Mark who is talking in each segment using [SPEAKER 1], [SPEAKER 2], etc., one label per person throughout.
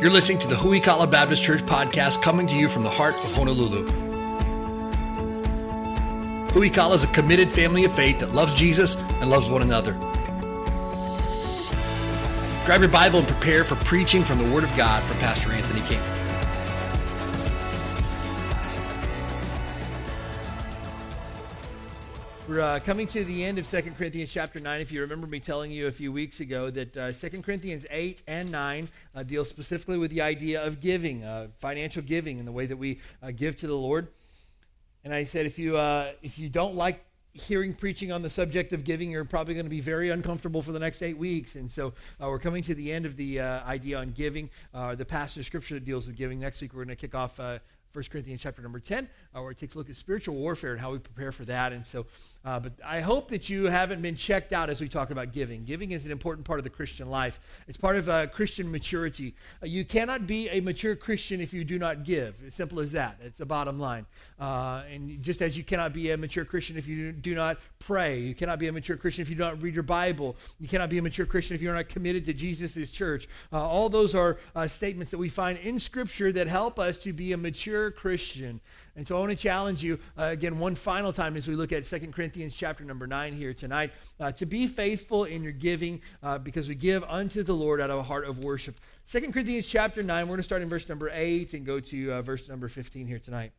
[SPEAKER 1] You're listening to the Huikala Baptist Church podcast coming to you from the heart of Honolulu. Huikala is a committed family of faith that loves Jesus and loves one another. Grab your Bible and prepare for preaching from the Word of God from Pastor Anthony King.
[SPEAKER 2] We're uh, coming to the end of 2 Corinthians chapter 9. If you remember me telling you a few weeks ago that uh, 2 Corinthians 8 and 9 uh, deal specifically with the idea of giving, uh, financial giving, and the way that we uh, give to the Lord. And I said, if you, uh, if you don't like hearing preaching on the subject of giving, you're probably going to be very uncomfortable for the next eight weeks. And so uh, we're coming to the end of the uh, idea on giving, uh, the passage of scripture that deals with giving. Next week, we're going to kick off 1 Corinthians chapter number 10, where it takes a look at spiritual warfare and how we prepare for that. And so uh, but I hope that you haven't been checked out as we talk about giving. Giving is an important part of the Christian life. It's part of uh, Christian maturity. Uh, you cannot be a mature Christian if you do not give. As simple as that. It's the bottom line. Uh, and just as you cannot be a mature Christian if you do not pray, you cannot be a mature Christian if you do not read your Bible. You cannot be a mature Christian if you're not committed to Jesus' church. Uh, all those are uh, statements that we find in Scripture that help us to be a mature Christian. And so I want to challenge you uh, again one final time as we look at Second Corinthians chapter number 9 here tonight uh, to be faithful in your giving uh, because we give unto the Lord out of a heart of worship. Second Corinthians chapter 9, we're going to start in verse number 8 and go to uh, verse number 15 here tonight.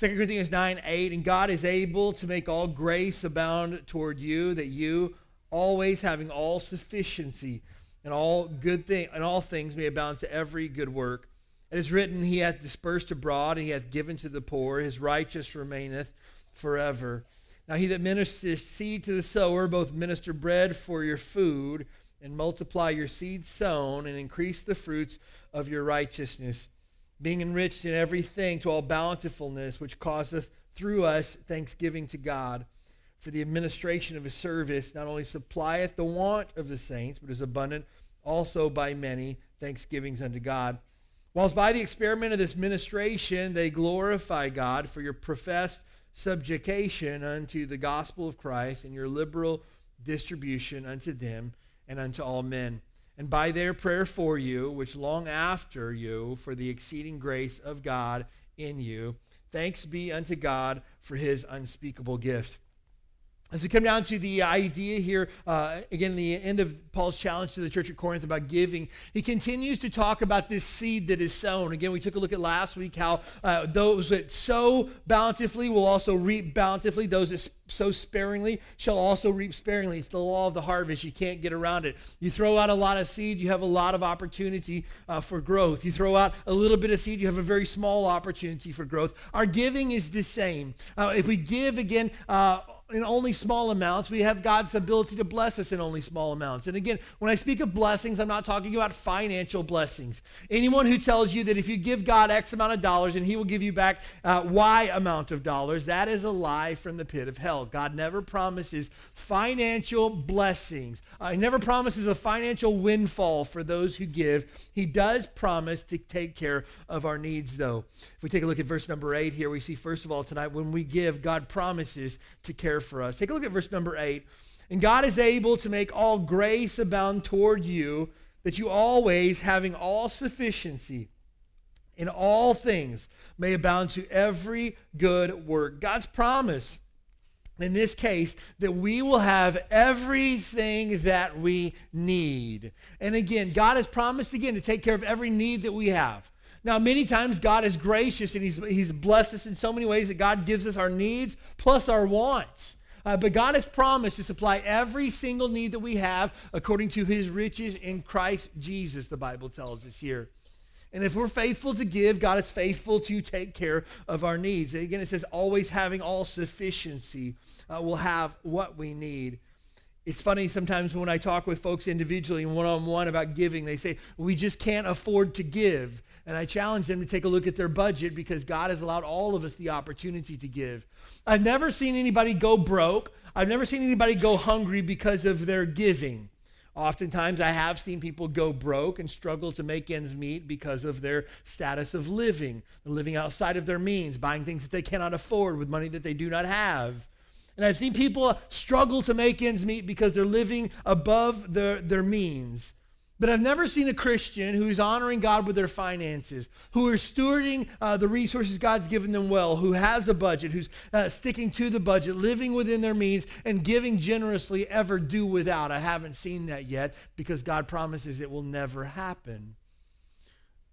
[SPEAKER 2] 2 Corinthians 9, 8, and God is able to make all grace abound toward you, that you, always having all sufficiency and all good thing and all things may abound to every good work. It is written, He hath dispersed abroad, and He hath given to the poor. His righteous remaineth forever. Now he that ministers seed to the sower, both minister bread for your food, and multiply your seed sown, and increase the fruits of your righteousness, being enriched in everything to all bountifulness, which causeth through us thanksgiving to God. For the administration of his service not only supplieth the want of the saints, but is abundant also by many thanksgivings unto God. Whilst by the experiment of this ministration they glorify God for your professed subjugation unto the gospel of Christ and your liberal distribution unto them and unto all men. And by their prayer for you, which long after you, for the exceeding grace of God in you, thanks be unto God for his unspeakable gift. As we come down to the idea here, uh, again, the end of Paul's challenge to the church at Corinth about giving, he continues to talk about this seed that is sown. Again, we took a look at last week how uh, those that sow bountifully will also reap bountifully. Those that sow sparingly shall also reap sparingly. It's the law of the harvest. You can't get around it. You throw out a lot of seed, you have a lot of opportunity uh, for growth. You throw out a little bit of seed, you have a very small opportunity for growth. Our giving is the same. Uh, if we give again, uh, in only small amounts. We have God's ability to bless us in only small amounts. And again, when I speak of blessings, I'm not talking about financial blessings. Anyone who tells you that if you give God X amount of dollars and he will give you back uh, Y amount of dollars, that is a lie from the pit of hell. God never promises financial blessings. Uh, he never promises a financial windfall for those who give. He does promise to take care of our needs, though. If we take a look at verse number 8 here, we see, first of all, tonight, when we give, God promises to care for us. Take a look at verse number 8. And God is able to make all grace abound toward you, that you always, having all sufficiency in all things, may abound to every good work. God's promise in this case, that we will have everything that we need. And again, God has promised again to take care of every need that we have. Now, many times God is gracious and he's, he's blessed us in so many ways that God gives us our needs plus our wants. Uh, but God has promised to supply every single need that we have according to his riches in Christ Jesus, the Bible tells us here. And if we're faithful to give, God is faithful to take care of our needs. Again, it says, always having all sufficiency, uh, we'll have what we need. It's funny sometimes when I talk with folks individually and one on one about giving, they say, we just can't afford to give. And I challenge them to take a look at their budget because God has allowed all of us the opportunity to give. I've never seen anybody go broke. I've never seen anybody go hungry because of their giving. Oftentimes, I have seen people go broke and struggle to make ends meet because of their status of living, living outside of their means, buying things that they cannot afford with money that they do not have. And I've seen people struggle to make ends meet because they're living above their, their means. But I've never seen a Christian who is honoring God with their finances, who are stewarding uh, the resources God's given them well, who has a budget, who's uh, sticking to the budget, living within their means, and giving generously, ever do without. I haven't seen that yet because God promises it will never happen.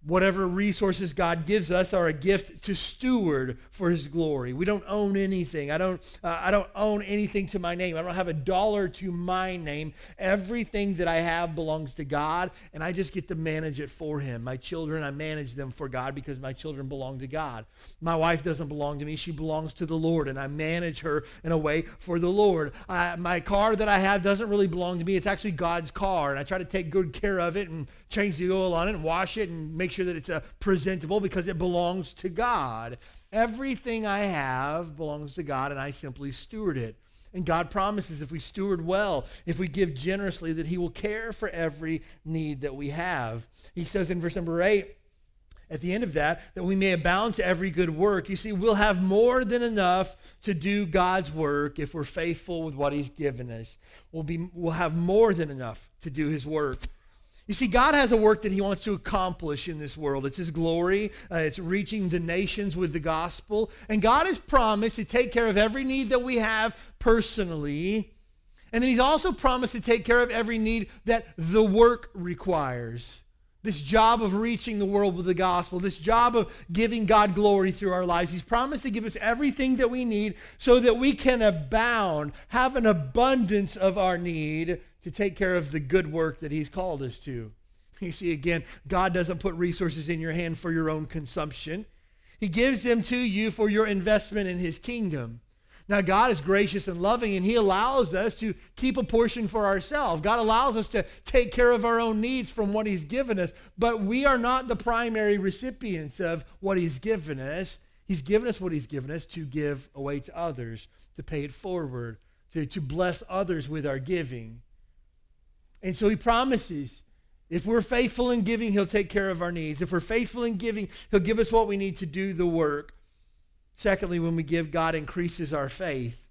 [SPEAKER 2] Whatever resources God gives us are a gift to steward for his glory. We don't own anything. I don't, uh, I don't own anything to my name. I don't have a dollar to my name. Everything that I have belongs to God, and I just get to manage it for him. My children, I manage them for God because my children belong to God. My wife doesn't belong to me. She belongs to the Lord, and I manage her in a way for the Lord. My car that I have doesn't really belong to me. It's actually God's car, and I try to take good care of it and change the oil on it and wash it and make sure that it's uh, presentable because it belongs to God. Everything I have belongs to God, and I simply steward it. And God promises if we steward well, if we give generously, that He will care for every need that we have. He says in verse number eight, at the end of that, that we may abound to every good work. You see, we'll have more than enough to do God's work if we're faithful with what He's given us. We'll, be, we'll have more than enough to do His work. You see, God has a work that he wants to accomplish in this world. It's his glory. Uh, it's reaching the nations with the gospel. And God has promised to take care of every need that we have personally. And then he's also promised to take care of every need that the work requires. This job of reaching the world with the gospel, this job of giving God glory through our lives. He's promised to give us everything that we need so that we can abound, have an abundance of our need to take care of the good work that He's called us to. You see, again, God doesn't put resources in your hand for your own consumption, He gives them to you for your investment in His kingdom. Now, God is gracious and loving, and He allows us to keep a portion for ourselves. God allows us to take care of our own needs from what He's given us, but we are not the primary recipients of what He's given us. He's given us what He's given us to give away to others, to pay it forward, to, to bless others with our giving. And so he promises if we're faithful in giving, he'll take care of our needs. If we're faithful in giving, he'll give us what we need to do the work. Secondly, when we give, God increases our faith.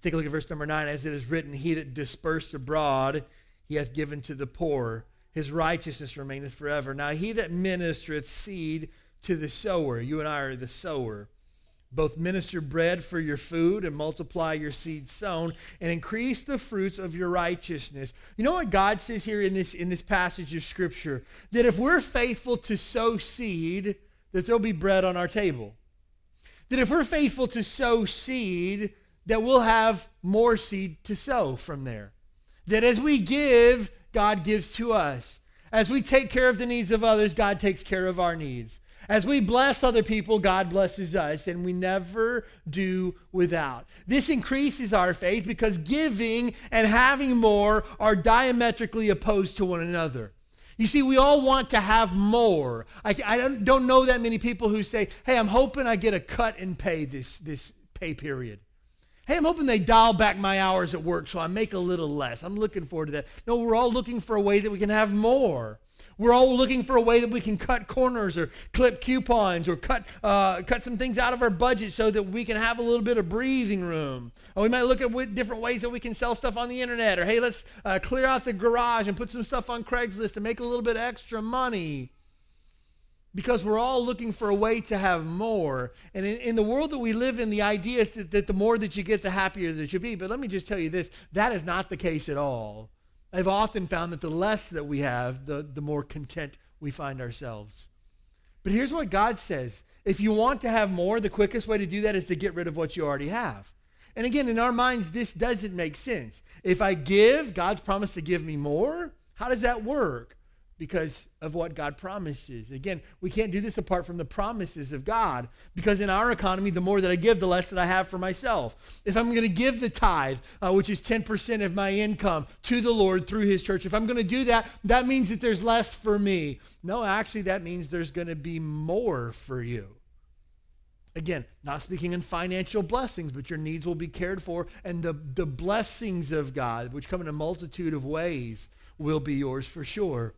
[SPEAKER 2] Take a look at verse number 9. As it is written, He that dispersed abroad, he hath given to the poor. His righteousness remaineth forever. Now, he that ministereth seed to the sower, you and I are the sower both minister bread for your food and multiply your seed sown and increase the fruits of your righteousness. You know what God says here in this in this passage of scripture that if we're faithful to sow seed that there'll be bread on our table. That if we're faithful to sow seed that we'll have more seed to sow from there. That as we give, God gives to us. As we take care of the needs of others, God takes care of our needs. As we bless other people, God blesses us, and we never do without. This increases our faith because giving and having more are diametrically opposed to one another. You see, we all want to have more. I, I don't know that many people who say, hey, I'm hoping I get a cut in pay this, this pay period. Hey, I'm hoping they dial back my hours at work so I make a little less. I'm looking forward to that. No, we're all looking for a way that we can have more. We're all looking for a way that we can cut corners or clip coupons or cut, uh, cut some things out of our budget so that we can have a little bit of breathing room. Or we might look at different ways that we can sell stuff on the internet. Or hey, let's uh, clear out the garage and put some stuff on Craigslist to make a little bit extra money. Because we're all looking for a way to have more. And in, in the world that we live in, the idea is that, that the more that you get, the happier that you'll be. But let me just tell you this that is not the case at all. I've often found that the less that we have, the, the more content we find ourselves. But here's what God says if you want to have more, the quickest way to do that is to get rid of what you already have. And again, in our minds, this doesn't make sense. If I give, God's promised to give me more. How does that work? Because of what God promises. Again, we can't do this apart from the promises of God because in our economy, the more that I give, the less that I have for myself. If I'm going to give the tithe, uh, which is 10% of my income, to the Lord through his church, if I'm going to do that, that means that there's less for me. No, actually, that means there's going to be more for you. Again, not speaking in financial blessings, but your needs will be cared for, and the, the blessings of God, which come in a multitude of ways, will be yours for sure.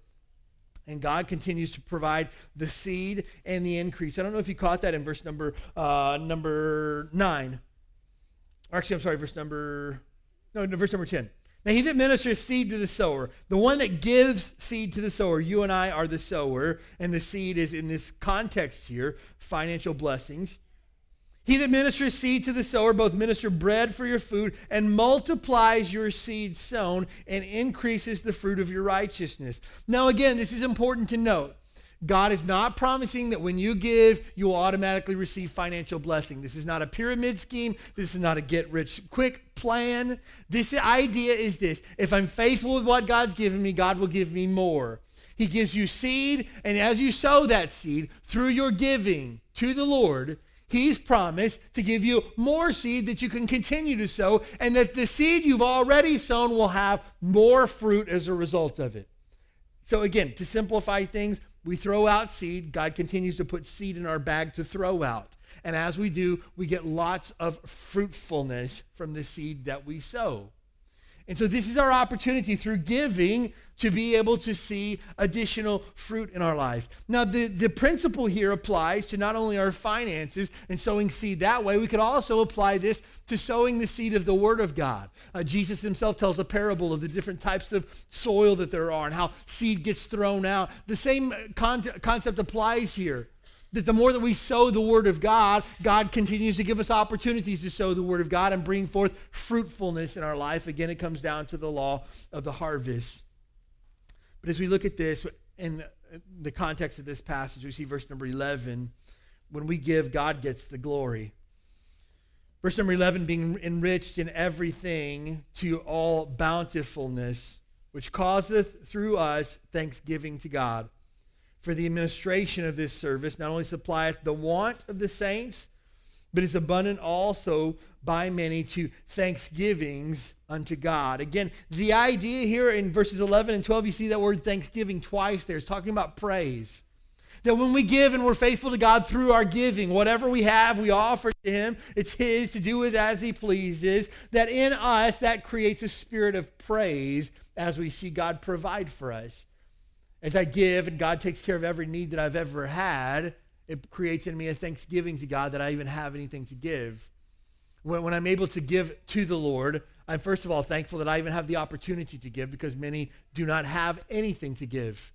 [SPEAKER 2] And God continues to provide the seed and the increase. I don't know if you caught that in verse number uh, number nine. Or actually, I'm sorry, verse number no, verse number ten. Now, he that ministers seed to the sower, the one that gives seed to the sower, you and I are the sower, and the seed is in this context here financial blessings. He that ministers seed to the sower, both minister bread for your food and multiplies your seed sown and increases the fruit of your righteousness. Now, again, this is important to note. God is not promising that when you give, you will automatically receive financial blessing. This is not a pyramid scheme. This is not a get rich quick plan. This idea is this if I'm faithful with what God's given me, God will give me more. He gives you seed, and as you sow that seed through your giving to the Lord, He's promised to give you more seed that you can continue to sow, and that the seed you've already sown will have more fruit as a result of it. So, again, to simplify things, we throw out seed. God continues to put seed in our bag to throw out. And as we do, we get lots of fruitfulness from the seed that we sow. And so this is our opportunity through giving to be able to see additional fruit in our lives. Now, the, the principle here applies to not only our finances and sowing seed that way, we could also apply this to sowing the seed of the Word of God. Uh, Jesus himself tells a parable of the different types of soil that there are and how seed gets thrown out. The same con- concept applies here that the more that we sow the word of God, God continues to give us opportunities to sow the word of God and bring forth fruitfulness in our life. Again, it comes down to the law of the harvest. But as we look at this in the context of this passage, we see verse number 11. When we give, God gets the glory. Verse number 11, being enriched in everything to all bountifulness, which causeth through us thanksgiving to God for the administration of this service not only supplieth the want of the saints, but is abundant also by many to thanksgivings unto God. Again, the idea here in verses 11 and 12, you see that word thanksgiving twice there. It's talking about praise. That when we give and we're faithful to God through our giving, whatever we have, we offer to Him. It's His to do with as He pleases. That in us, that creates a spirit of praise as we see God provide for us as I give and God takes care of every need that I've ever had, it creates in me a thanksgiving to God that I even have anything to give. When, when I'm able to give to the Lord, I'm first of all thankful that I even have the opportunity to give because many do not have anything to give.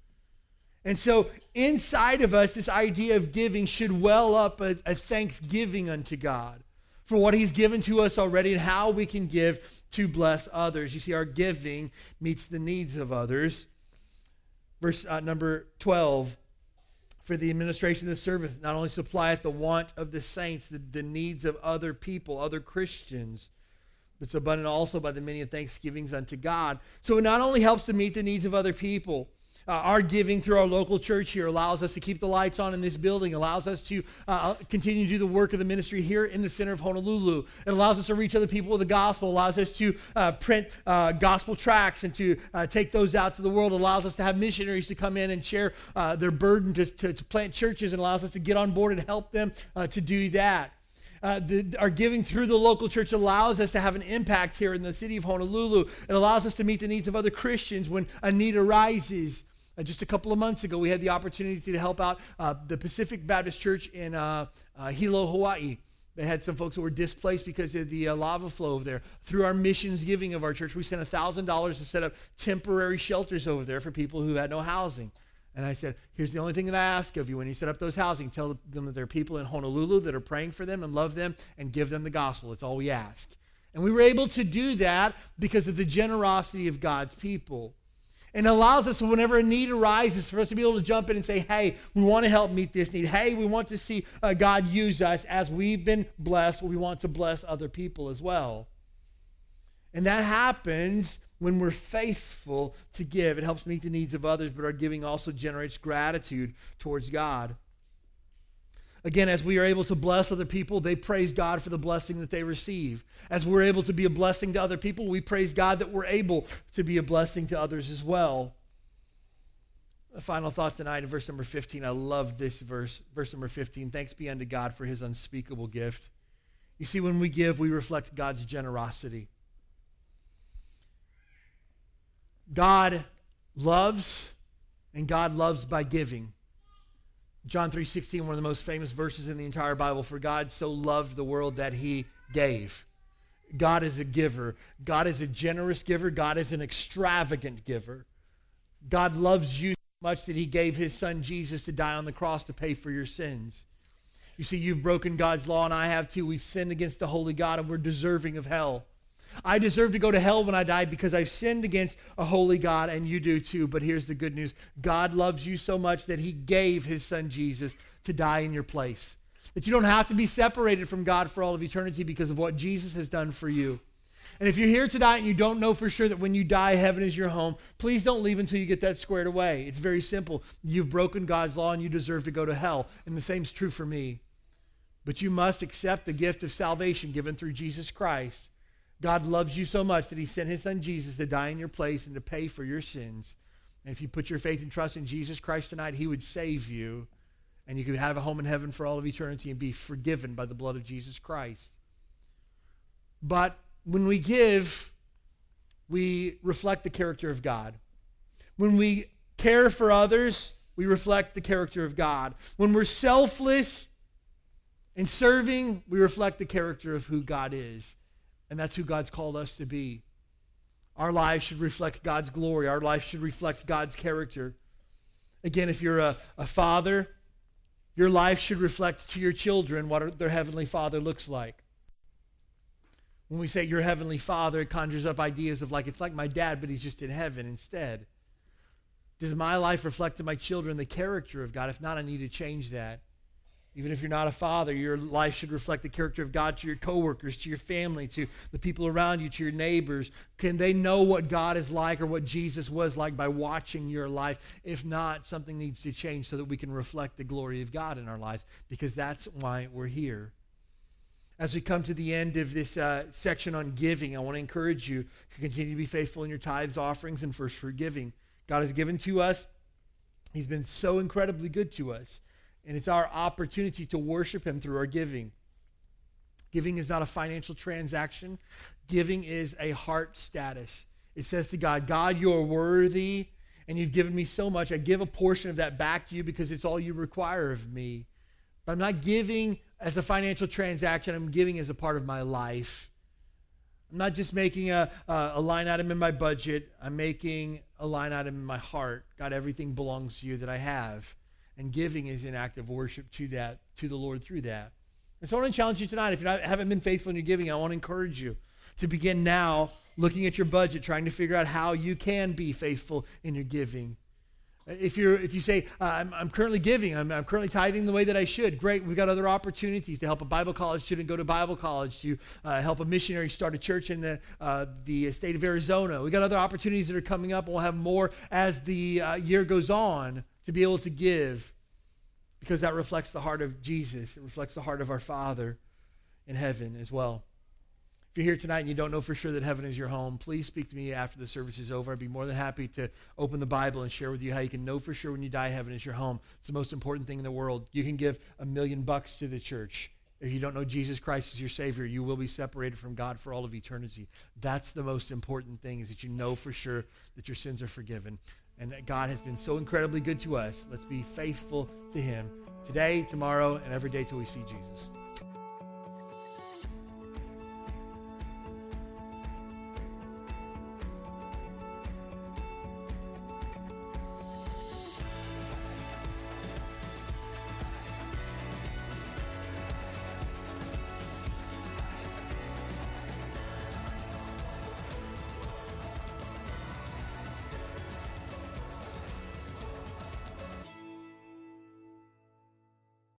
[SPEAKER 2] And so inside of us, this idea of giving should well up a, a thanksgiving unto God for what he's given to us already and how we can give to bless others. You see, our giving meets the needs of others. Verse uh, number 12 For the administration of the service not only supplieth the want of the saints, the, the needs of other people, other Christians, but it's abundant also by the many thanksgivings unto God. So it not only helps to meet the needs of other people, uh, our giving through our local church here allows us to keep the lights on in this building, allows us to uh, continue to do the work of the ministry here in the center of Honolulu. It allows us to reach other people with the gospel, allows us to uh, print uh, gospel tracts and to uh, take those out to the world, allows us to have missionaries to come in and share uh, their burden to, to, to, plant churches, and allows us to get on board and help them to do that. Uh, the, our giving through the local church allows us to have an impact here in the city of Honolulu. It allows us to meet the needs of other Christians when a need arises. Uh, just a couple of months ago, we had the opportunity to help out uh, the Pacific Baptist Church in uh, uh Hilo, Hawaii. They had some folks who were displaced because of the lava flow over there. Through our missions giving of our church, we sent $1,000 to set up temporary shelters over there for people who had no housing. And I said, here's the only thing that I ask of you when you set up those housing, tell them that there are people in Honolulu that are praying for them and love them and give them the gospel. It's all we ask. And we were able to do that because of the generosity of God's people and allows us whenever a need arises for us to be able to jump in and say hey we want to help meet this need. Hey we want to see uh, god use us as we've been blessed we want to bless other people as well. And that happens when we're faithful to give. It helps meet the needs of others but our giving also generates gratitude towards god Again, as we are able to bless other people, they praise God for the blessing that they receive. As we're able to be a blessing to other people, we praise God that we're able to be a blessing to others as well. A final thought tonight in verse number 15. I love this verse. Verse number 15. Thanks be unto God for his unspeakable gift. You see, when we give, we reflect God's generosity. God loves, and God loves by giving. John 3:16, one of the most famous verses in the entire Bible, for God so loved the world that he gave. God is a giver. God is a generous giver. God is an extravagant giver. God loves you so much that he gave his son Jesus to die on the cross to pay for your sins. You see, you've broken God's law, and I have too. We've sinned against the holy God, and we're deserving of hell. I deserve to go to hell when I die because I've sinned against a holy God, and you do too. But here's the good news God loves you so much that he gave his son Jesus to die in your place. That you don't have to be separated from God for all of eternity because of what Jesus has done for you. And if you're here tonight and you don't know for sure that when you die, heaven is your home, please don't leave until you get that squared away. It's very simple. You've broken God's law and you deserve to go to hell. And the same is true for me. But you must accept the gift of salvation given through Jesus Christ. God loves you so much that he sent his son Jesus to die in your place and to pay for your sins. And if you put your faith and trust in Jesus Christ tonight, he would save you and you could have a home in heaven for all of eternity and be forgiven by the blood of Jesus Christ. But when we give, we reflect the character of God. When we care for others, we reflect the character of God. When we're selfless and serving, we reflect the character of who God is. And that's who God's called us to be. Our lives should reflect God's glory. Our life should reflect God's character. Again, if you're a, a father, your life should reflect to your children what their heavenly father looks like. When we say your heavenly father, it conjures up ideas of like, it's like my dad, but he's just in heaven instead. Does my life reflect to my children the character of God? If not, I need to change that. Even if you're not a father, your life should reflect the character of God to your coworkers, to your family, to the people around you, to your neighbors. Can they know what God is like or what Jesus was like by watching your life? If not, something needs to change so that we can reflect the glory of God in our lives because that's why we're here. As we come to the end of this uh, section on giving, I want to encourage you to continue to be faithful in your tithes, offerings, and first fruit giving. God has given to us. He's been so incredibly good to us. And it's our opportunity to worship him through our giving. Giving is not a financial transaction. Giving is a heart status. It says to God, God, you're worthy, and you've given me so much. I give a portion of that back to you because it's all you require of me. But I'm not giving as a financial transaction, I'm giving as a part of my life. I'm not just making a, a, line item in my budget, I'm making a line item in my heart. God, everything belongs to you that I have. And giving is an act of worship to that, to the Lord through that. And so I want to challenge you tonight. If you haven't been faithful in your giving, I want to encourage you to begin now looking at your budget, trying to figure out how you can be faithful in your giving. If, you're, if you say, uh, I'm, I'm currently giving, I'm, I'm currently tithing the way that I should, great. We've got other opportunities to help a Bible college student go to Bible college, to uh, help a missionary start a church in the, uh, the state of Arizona. We've got other opportunities that are coming up. We'll have more as the uh, year goes on to be able to give because that reflects the heart of Jesus. It reflects the heart of our Father in heaven as well. If you're here tonight and you don't know for sure that heaven is your home, please speak to me after the service is over. I'd be more than happy to open the Bible and share with you how you can know for sure when you die, heaven is your home. It's the most important thing in the world. You can give a million bucks to the church. If you don't know Jesus Christ as your Savior, you will be separated from God for all of eternity. That's the most important thing, is that you know for sure that your sins are forgiven and that God has been so incredibly good to us. Let's be faithful to him today, tomorrow, and every day till we see Jesus.